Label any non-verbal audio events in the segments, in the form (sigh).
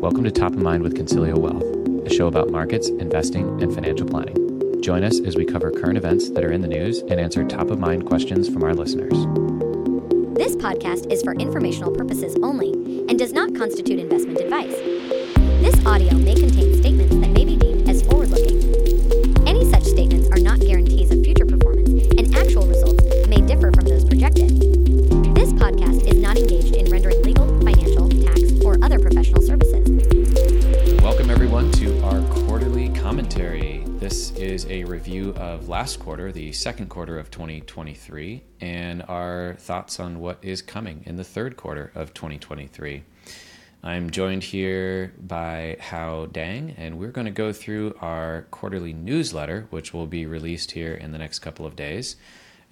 Welcome to Top of Mind with Consilio Wealth, a show about markets, investing, and financial planning. Join us as we cover current events that are in the news and answer top of mind questions from our listeners. This podcast is for informational purposes only and does not constitute investment advice. This audio may contain statements that may be This is a review of last quarter, the second quarter of 2023, and our thoughts on what is coming in the third quarter of 2023. I'm joined here by Hao Dang, and we're going to go through our quarterly newsletter, which will be released here in the next couple of days.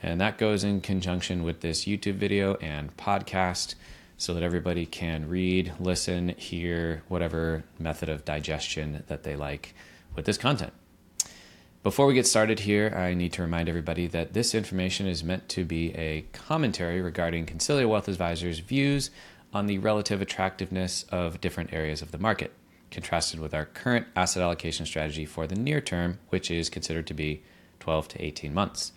And that goes in conjunction with this YouTube video and podcast so that everybody can read, listen, hear, whatever method of digestion that they like with this content. Before we get started here, I need to remind everybody that this information is meant to be a commentary regarding Consilio Wealth Advisors' views on the relative attractiveness of different areas of the market, contrasted with our current asset allocation strategy for the near term, which is considered to be 12 to 18 months.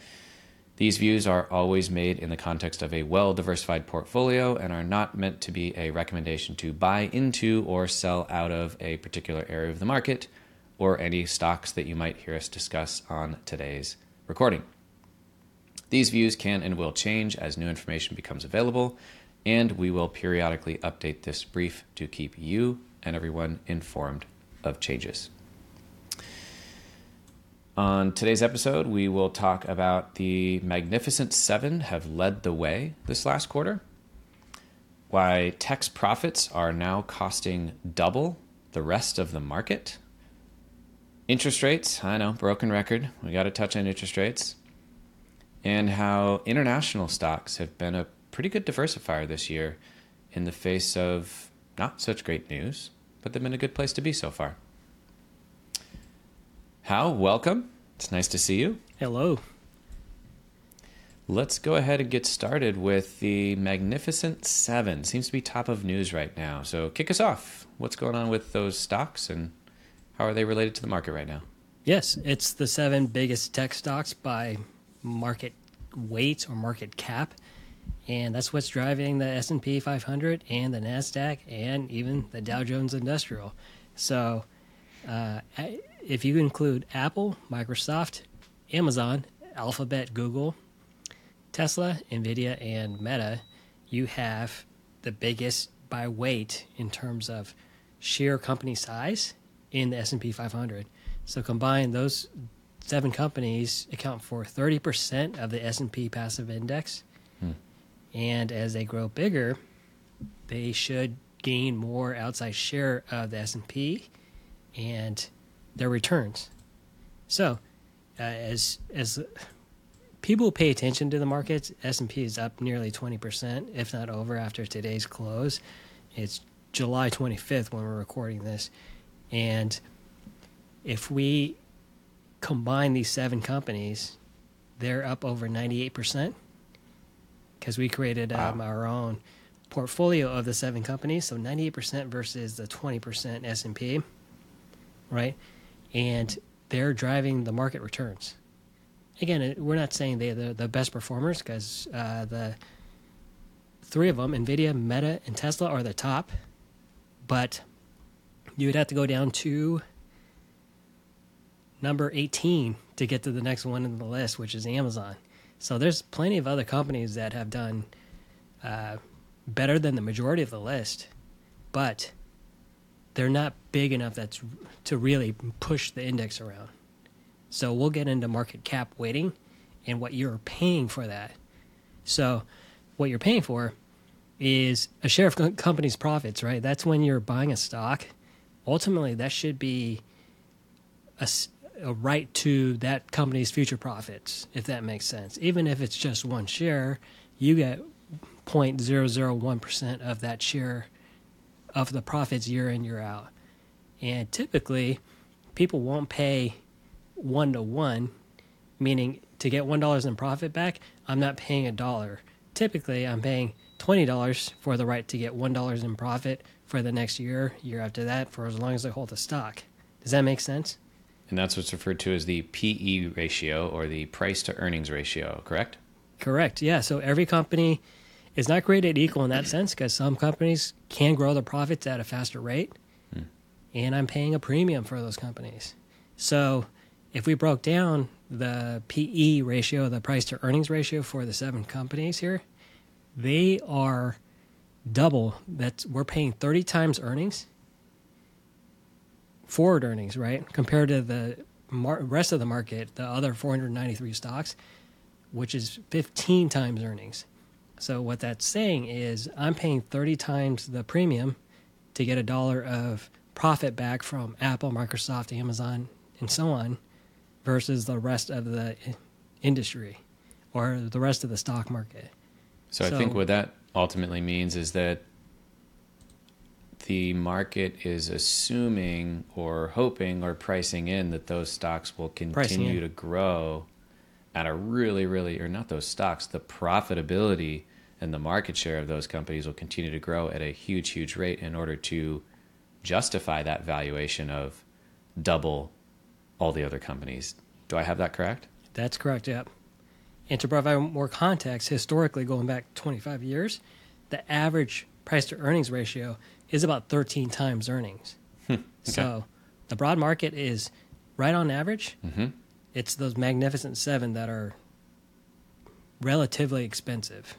These views are always made in the context of a well diversified portfolio and are not meant to be a recommendation to buy into or sell out of a particular area of the market or any stocks that you might hear us discuss on today's recording. These views can and will change as new information becomes available, and we will periodically update this brief to keep you and everyone informed of changes. On today's episode, we will talk about the Magnificent Seven have led the way this last quarter, why tech's profits are now costing double the rest of the market. Interest rates, I know, broken record. We got to touch on interest rates. And how international stocks have been a pretty good diversifier this year in the face of not such great news, but they've been a good place to be so far. Hao, welcome. It's nice to see you. Hello. Let's go ahead and get started with the Magnificent Seven. Seems to be top of news right now. So kick us off. What's going on with those stocks and how are they related to the market right now? Yes, it's the seven biggest tech stocks by market weight or market cap, and that's what's driving the S and P 500 and the Nasdaq and even the Dow Jones Industrial. So, uh, if you include Apple, Microsoft, Amazon, Alphabet, Google, Tesla, Nvidia, and Meta, you have the biggest by weight in terms of sheer company size in the S&P 500. So combined, those seven companies account for 30% of the S&P passive index. Hmm. And as they grow bigger, they should gain more outside share of the S&P and their returns. So, uh, as as people pay attention to the markets, S&P is up nearly 20%, if not over after today's close. It's July 25th when we're recording this. And if we combine these seven companies, they're up over 98% because we created um, wow. our own portfolio of the seven companies. So 98% versus the 20% S&P, right? And they're driving the market returns. Again, we're not saying they're the, the best performers because uh, the three of them, NVIDIA, Meta, and Tesla, are the top. But you would have to go down to number 18 to get to the next one in the list, which is Amazon. So there's plenty of other companies that have done uh, better than the majority of the list, but they're not big enough that's to really push the index around. So we'll get into market cap weighting and what you're paying for that. So what you're paying for is a share of company's profits, right? That's when you're buying a stock. Ultimately, that should be a, a right to that company's future profits, if that makes sense. Even if it's just one share, you get 0.001% of that share of the profits year in, year out. And typically, people won't pay one to one, meaning to get $1 in profit back, I'm not paying a dollar. Typically, I'm paying $20 for the right to get $1 in profit for the next year, year after that, for as long as they hold the stock. Does that make sense? And that's what's referred to as the PE ratio or the price to earnings ratio, correct? Correct. Yeah. So every company is not created equal in that (clears throat) sense because some companies can grow their profits at a faster rate, hmm. and I'm paying a premium for those companies. So if we broke down the PE ratio, the price to earnings ratio for the seven companies here, they are double. That's we're paying 30 times earnings, forward earnings, right? Compared to the mar- rest of the market, the other 493 stocks, which is 15 times earnings. So what that's saying is I'm paying 30 times the premium to get a dollar of profit back from Apple, Microsoft, Amazon, and so on versus the rest of the industry or the rest of the stock market. So, so I think what that ultimately means is that the market is assuming or hoping or pricing in that those stocks will continue to grow at a really, really, or not those stocks, the profitability and the market share of those companies will continue to grow at a huge, huge rate in order to justify that valuation of double all the other companies. Do I have that correct? That's correct, yep. And to provide more context, historically, going back 25 years, the average price to earnings ratio is about 13 times earnings. Hmm, okay. So the broad market is right on average. Mm-hmm. It's those magnificent seven that are relatively expensive.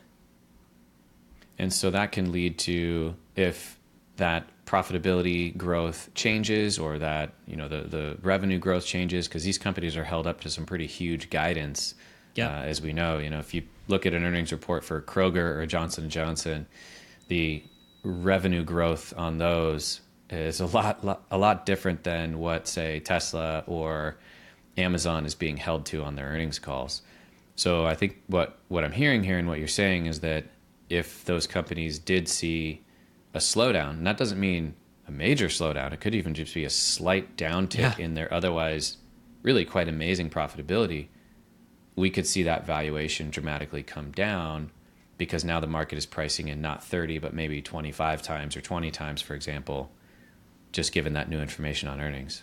And so that can lead to if that profitability growth changes or that you know the, the revenue growth changes because these companies are held up to some pretty huge guidance yeah. Uh, as we know you know if you look at an earnings report for kroger or johnson & johnson the revenue growth on those is a lot a lot different than what say tesla or amazon is being held to on their earnings calls so i think what what i'm hearing here and what you're saying is that if those companies did see a slowdown. And that doesn't mean a major slowdown. It could even just be a slight downtick yeah. in their otherwise really quite amazing profitability. We could see that valuation dramatically come down because now the market is pricing in not 30, but maybe 25 times or 20 times, for example, just given that new information on earnings.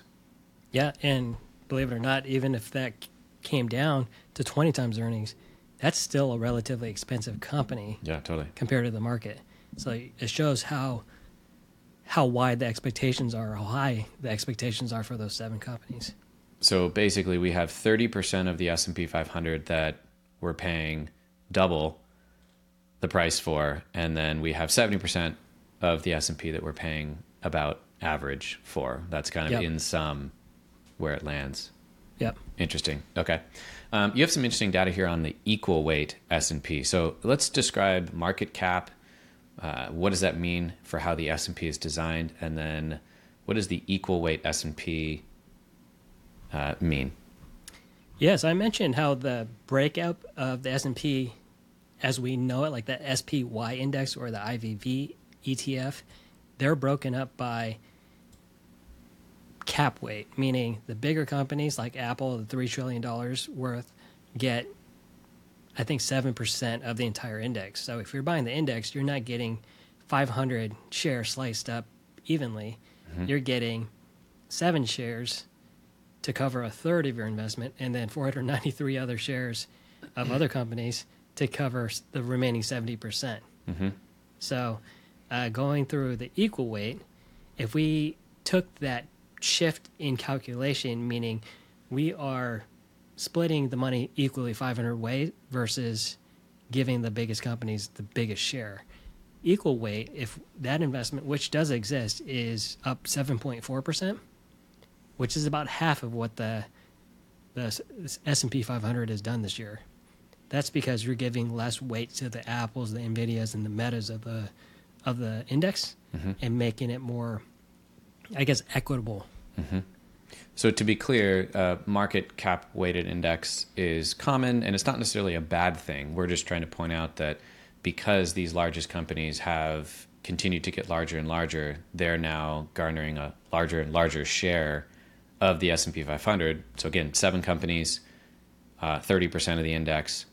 Yeah. And believe it or not, even if that came down to 20 times earnings, that's still a relatively expensive company. Yeah, totally. Compared to the market. So it shows how how wide the expectations are, how high the expectations are for those seven companies. So basically, we have 30% of the S&P 500 that we're paying double the price for, and then we have 70% of the S&P that we're paying about average for. That's kind of yep. in sum where it lands. Yep. Interesting. Okay. Um, you have some interesting data here on the equal weight S&P. So let's describe market cap uh, what does that mean for how the S&P is designed and then what does the equal weight S&P uh, mean yes i mentioned how the breakout of the s&p as we know it like the spy index or the ivv etf they're broken up by cap weight meaning the bigger companies like apple the $3 trillion worth get I think 7% of the entire index. So if you're buying the index, you're not getting 500 shares sliced up evenly. Mm-hmm. You're getting seven shares to cover a third of your investment, and then 493 other shares of other companies to cover the remaining 70%. percent mm hmm So uh, going through the equal weight, if we took that shift in calculation, meaning we are splitting the money equally 500 ways versus giving the biggest companies the biggest share. Equal weight, if that investment, which does exist, is up 7.4%, which is about half of what the the S&P 500 has done this year. That's because you're giving less weight to the Apples, the Nvidias, and the Metas of the of the index, mm-hmm. and making it more, I guess, equitable. Mm-hmm. So to be clear, uh, market cap weighted index is common, and it's not necessarily a bad thing. We're just trying to point out that because these largest companies have continued to get larger and larger, they're now garnering a larger and larger share of the S&P 500. So again, seven companies, uh, 30% of the index,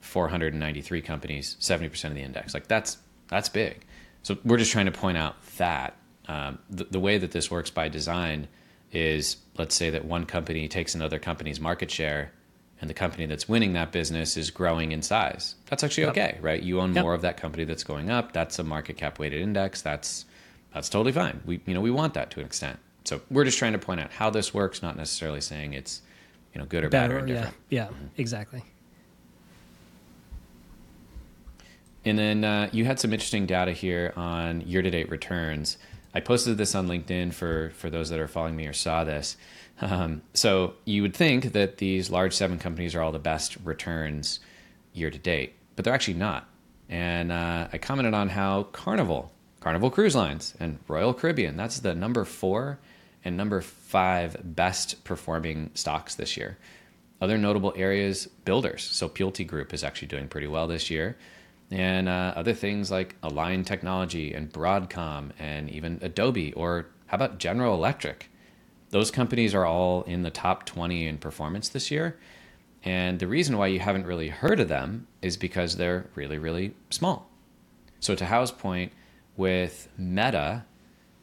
493 companies, 70% of the index. Like that's that's big. So we're just trying to point out that um, the, the way that this works by design is let's say that one company takes another company's market share and the company that's winning that business is growing in size. That's actually Yep. okay, right? You own Yep. more of that company that's going up. That's a market cap weighted index. That's that's totally fine. We you know we want that to an extent. So we're just trying to point out how this works, not necessarily saying it's you know good or bad or Better, yeah, yeah, exactly. And then uh, you had some interesting data here on year-to-date returns. I posted this on LinkedIn for for those that are following me or saw this. Um, so you would think that these large seven companies are all the best returns year to date, but they're actually not. And uh, I commented on how Carnival, Carnival Cruise Lines, and Royal Caribbean, that's the number four and number five best performing stocks this year. Other notable areas, builders. So Pulte Group is actually doing pretty well this year. And uh, other things like Align Technology and Broadcom and even Adobe, or how about General Electric? Those companies are all in the top 20 in performance this year. And the reason why you haven't really heard of them is because they're really, really small. So, to Hao's point, with Meta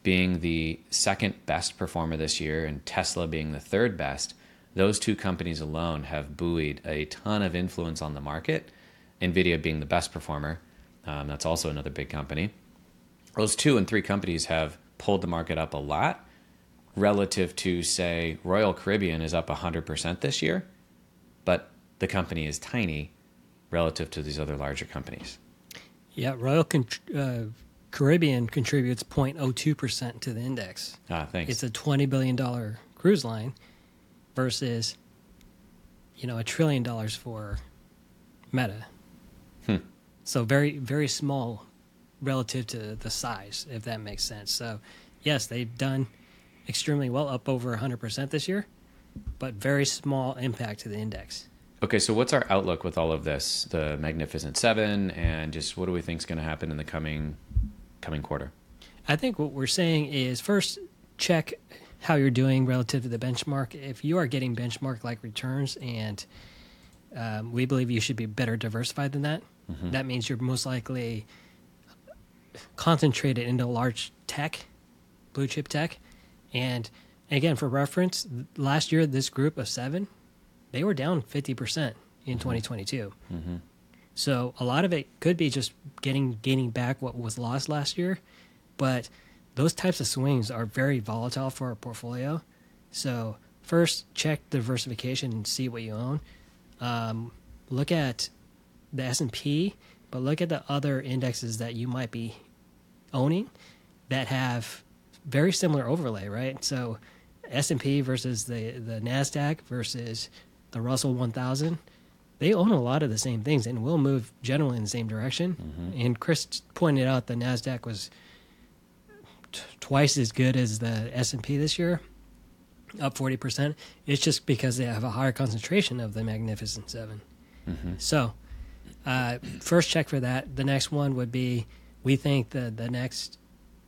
being the second best performer this year and Tesla being the third best, those two companies alone have buoyed a ton of influence on the market. Nvidia being the best performer, um, that's also another big company. Those two and three companies have pulled the market up a lot relative to, say, Royal Caribbean is up 100% this year, but the company is tiny relative to these other larger companies. Yeah, Royal Con- uh, Caribbean contributes 0.02% to the index. Ah, thanks. It's a $20 billion cruise line versus, you know, a trillion dollars for Meta. Hmm. So very, very small relative to the size, if that makes sense. So, yes, they've done extremely well, up over 100% this year, but very small impact to the index. Okay, so what's our outlook with all of this? The Magnificent Seven, and just what do we think is going to happen in the coming coming quarter? I think what we're saying is first check how you're doing relative to the benchmark. If you are getting benchmark like returns, and um, we believe you should be better diversified than that, mm-hmm. that means you're most likely concentrated into large tech, blue chip tech. And again, for reference, last year, this group of seven, they were down 50% in mm-hmm. 2022. Mm-hmm. So a lot of it could be just getting gaining back what was lost last year, but those types of swings are very volatile for our portfolio. So first, check diversification and see what you own. Um, look at the S and P, but look at the other indexes that you might be owning that have very similar overlay, right? So S and P versus the the Nasdaq versus the Russell 1000 they own a lot of the same things and will move generally in the same direction. And Chris pointed out the Nasdaq was t- twice as good as the S and P this year, up forty percent. It's just because they have a higher concentration of the Magnificent 7 So, uh, first check for that. The next one would be we think the the next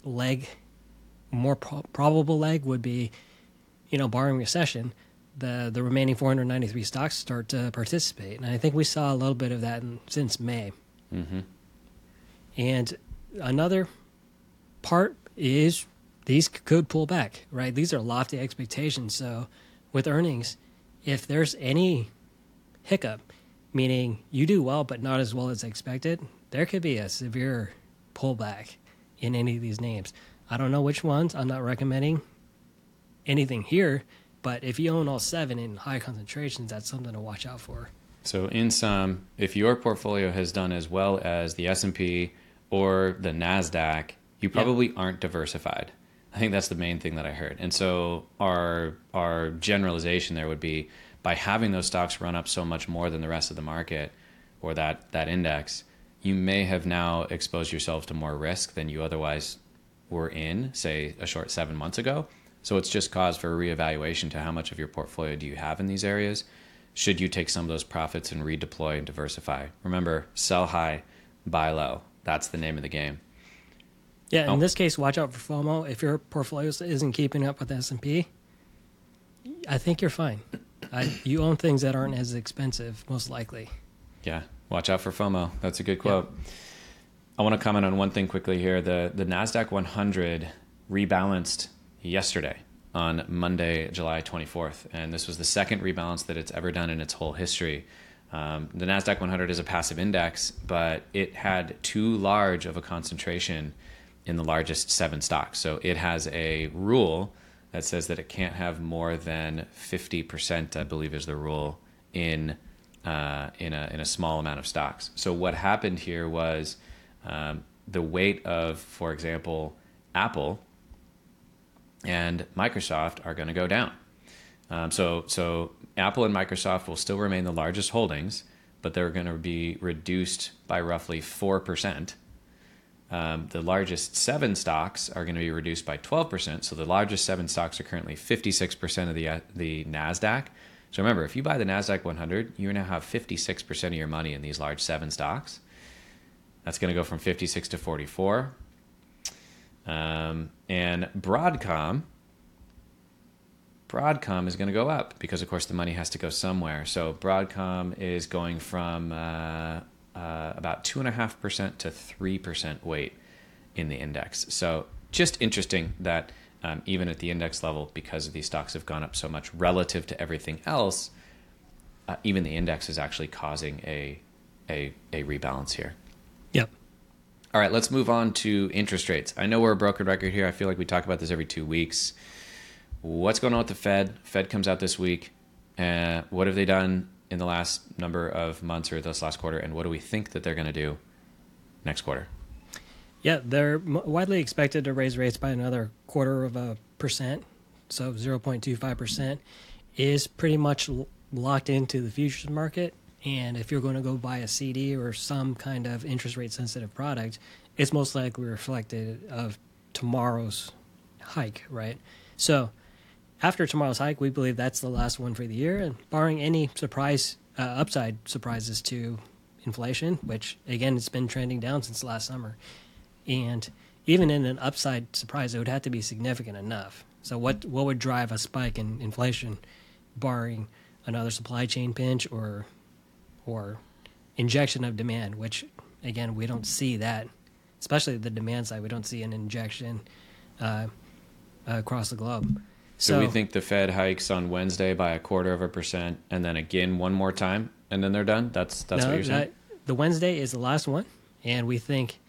leg, more pro- probable leg would be, you know, barring recession, the the remaining 493 stocks start to participate, and I think we saw a little bit of that in, since May. Mm-hmm. And another part is these could pull back, right? These are lofty expectations. So with earnings, if there's any hiccup, meaning you do well but not as well as expected, there could be a severe pullback in any of these names. I don't know which ones. I'm not recommending anything here, but if you own all seven in high concentrations, that's something to watch out for. So, in sum, if your portfolio has done as well as the S and P or the Nasdaq, you probably aren't diversified. I think that's the main thing that I heard. And so, our our generalization there would be by having those stocks run up so much more than the rest of the market or that that index, you may have now exposed yourself to more risk than you otherwise were in, say, a short seven months ago. So it's just cause for a reevaluation to how much of your portfolio do you have in these areas. Should you take some of those profits and redeploy and diversify? Remember, sell high, buy low. That's the name of the game. Yeah, in Oh. this case, watch out for FOMO. If your portfolio isn't keeping up with the S and P, I think you're fine. I, you own things that aren't as expensive, most likely. Yeah, watch out for FOMO. That's a good quote. I want to comment on one thing quickly here. The the Nasdaq 100 rebalanced yesterday on Monday, July 24th, and this was the second rebalance that it's ever done in its whole history. Um, the Nasdaq 100 is a passive index, but it had too large of a concentration in the largest seven stocks. So it has a rule that says that it can't have more than 50%, I believe is the rule, in uh, in a in a small amount of stocks. So what happened here was um, the weight of, for example, Apple and Microsoft are going to go down. Um, so so Apple and Microsoft will still remain the largest holdings, but they're going to be reduced by roughly four percent. Um, the largest seven stocks are going to be reduced by 12%. So the largest seven stocks are currently 56% of the, uh, the NASDAQ. So remember, if you buy the NASDAQ 100, you're going to have 56% of your money in these large seven stocks. That's going to go from 56 to 44. Um, and Broadcom, Broadcom is going to go up because, of course, the money has to go somewhere. So Broadcom is going from uh, uh, about 2.5% to 3% weight in the index. So just interesting that um, even at the index level, because these stocks have gone up so much relative to everything else, uh, even the index is actually causing a, a, a rebalance here. Yep. All right, let's move on to interest rates. I know we're a broken record here. I feel like we talk about this every two weeks. What's going on with the Fed? Fed comes out this week. Uh, what have they done in the last number of months or this last quarter? And what do we think that they're going to do next quarter? Yeah, they're widely expected to raise rates by another quarter of a percent. So 0.25% is pretty much locked into the futures market. And if you're going to go buy a CD or some kind of interest rate sensitive product, it's most likely reflected of tomorrow's hike, right? So after tomorrow's hike, we believe that's the last one for the year. And barring any surprise, uh, upside surprises to inflation, which again, it's been trending down since last summer and even in an upside surprise, it would have to be significant enough. So, what what would drive a spike in inflation, barring another supply chain pinch or or injection of demand? Which again, we don't see that, especially the demand side. We don't see an injection uh, across the globe. So, so, we think the Fed hikes on Wednesday by a quarter of a percent, and then again one more time, and then they're done. That's that's no, what you're saying. That, the Wednesday is the last one, and we think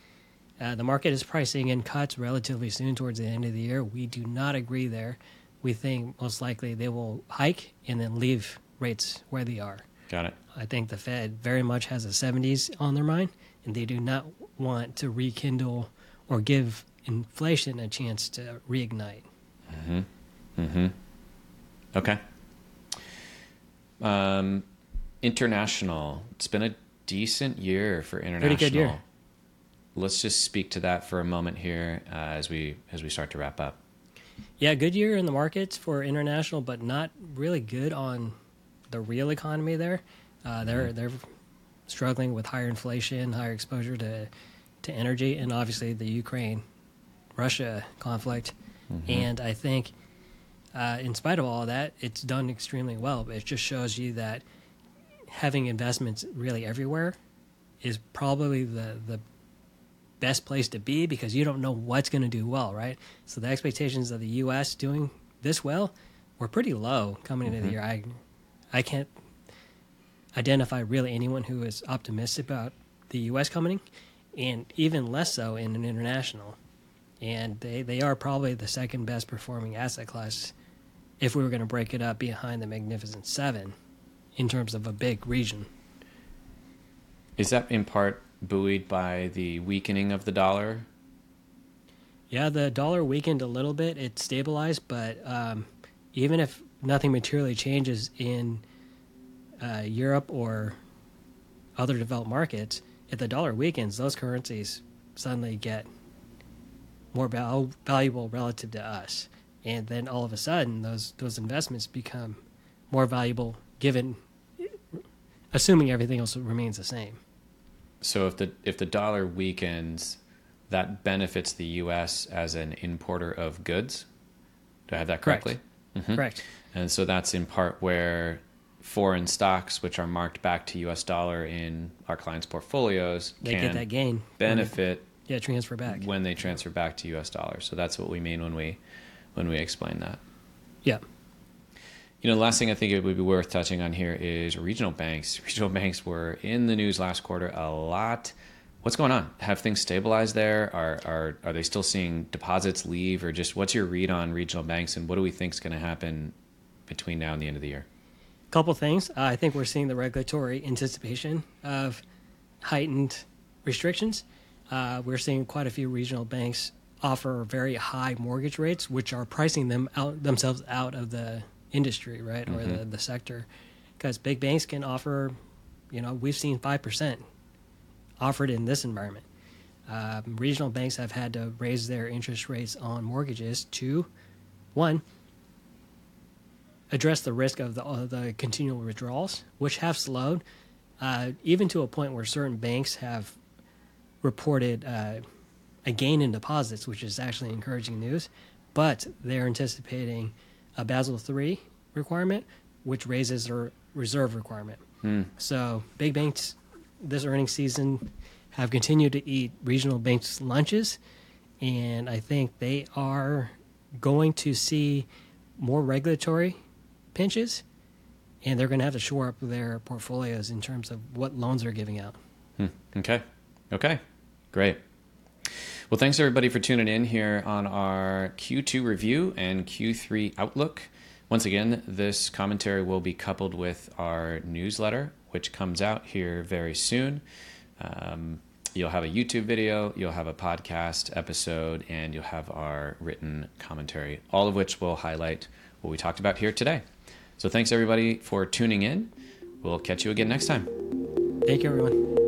uh, the market is pricing in cuts relatively soon towards the end of the year. We do not agree there. We think most likely they will hike and then leave rates where they are. Got it. I think the Fed very much has the 70s on their mind, and they do not want to rekindle or give inflation a chance to reignite. Mm-hmm. Mm-hmm. Okay. Um, international. It's been a decent year for international. Pretty good year let's just speak to that for a moment here uh, as we as we start to wrap up. Yeah, good year in the markets for international, but not really good on the real economy. There, uh, they're mm-hmm. they're struggling with higher inflation, higher exposure to to energy, and obviously the Ukraine Russia conflict. Mm-hmm. And I think, uh, in spite of all of that, it's done extremely well. But it just shows you that having investments really everywhere is probably the the best place to be because you don't know what's going to do well, right? So the expectations of the U.S. doing this well were pretty low coming into mm-hmm. the year. I I can't identify really anyone who is optimistic about the U.S. coming, and even less so in an international. And they, they are probably the second best performing asset class if we were going to break it up behind the Magnificent Seven in terms of a big region. Is that in part buoyed by the weakening of the dollar? Yeah, the dollar weakened a little bit. It stabilized, but um, even if nothing materially changes in uh, Europe or other developed markets, if the dollar weakens, those currencies suddenly get more val- valuable relative to us, and then all of a sudden, those those investments become more valuable given, assuming everything else remains the same so if the if the dollar weakens, that benefits the U.S. as an importer of goods. Do I have that correctly? Correct. Mm-hmm. Correct. And so that's in part where foreign stocks, which are marked back to U.S. dollar in our clients' portfolios, they get that gain benefit Yeah, transfer back. when they transfer back to U.S. dollar. So that's what we mean when we when we explain that. Yeah. You know, the last thing I think it would be worth touching on here is regional banks. (laughs) Regional banks were in the news last quarter a lot. What's going on? Have things stabilized there? Are are are they still seeing deposits leave, or just what's your read on regional banks, and what do we think is going to happen between now and the end of the year? A couple things. Uh, I think we're seeing the regulatory anticipation of heightened restrictions. Uh, we're seeing quite a few regional banks offer very high mortgage rates, which are pricing them out themselves out of the industry, right, or the, the sector, because big banks can offer, you know, we've seen five percent offered in this environment. Um, regional banks have had to raise their interest rates on mortgages to one address the risk of the, uh, the continual withdrawals, which have slowed, uh, even to a point where certain banks have reported uh, a gain in deposits, which is actually encouraging news. But they're anticipating a Basel III requirement, which raises their reserve requirement. So big banks this earnings season have continued to eat regional banks' lunches, and I think they are going to see more regulatory pinches, and they're going to have to shore up their portfolios in terms of what loans they're giving out. Okay. Okay. Great. Well, thanks everybody for tuning in here on our Q2 review and Q3 outlook. Once again, this commentary will be coupled with our newsletter, which comes out here very soon. Um, you'll have a YouTube video, you'll have a podcast episode, and you'll have our written commentary, all of which will highlight what we talked about here today. So, thanks everybody for tuning in. We'll catch you again next time. Thank you, everyone.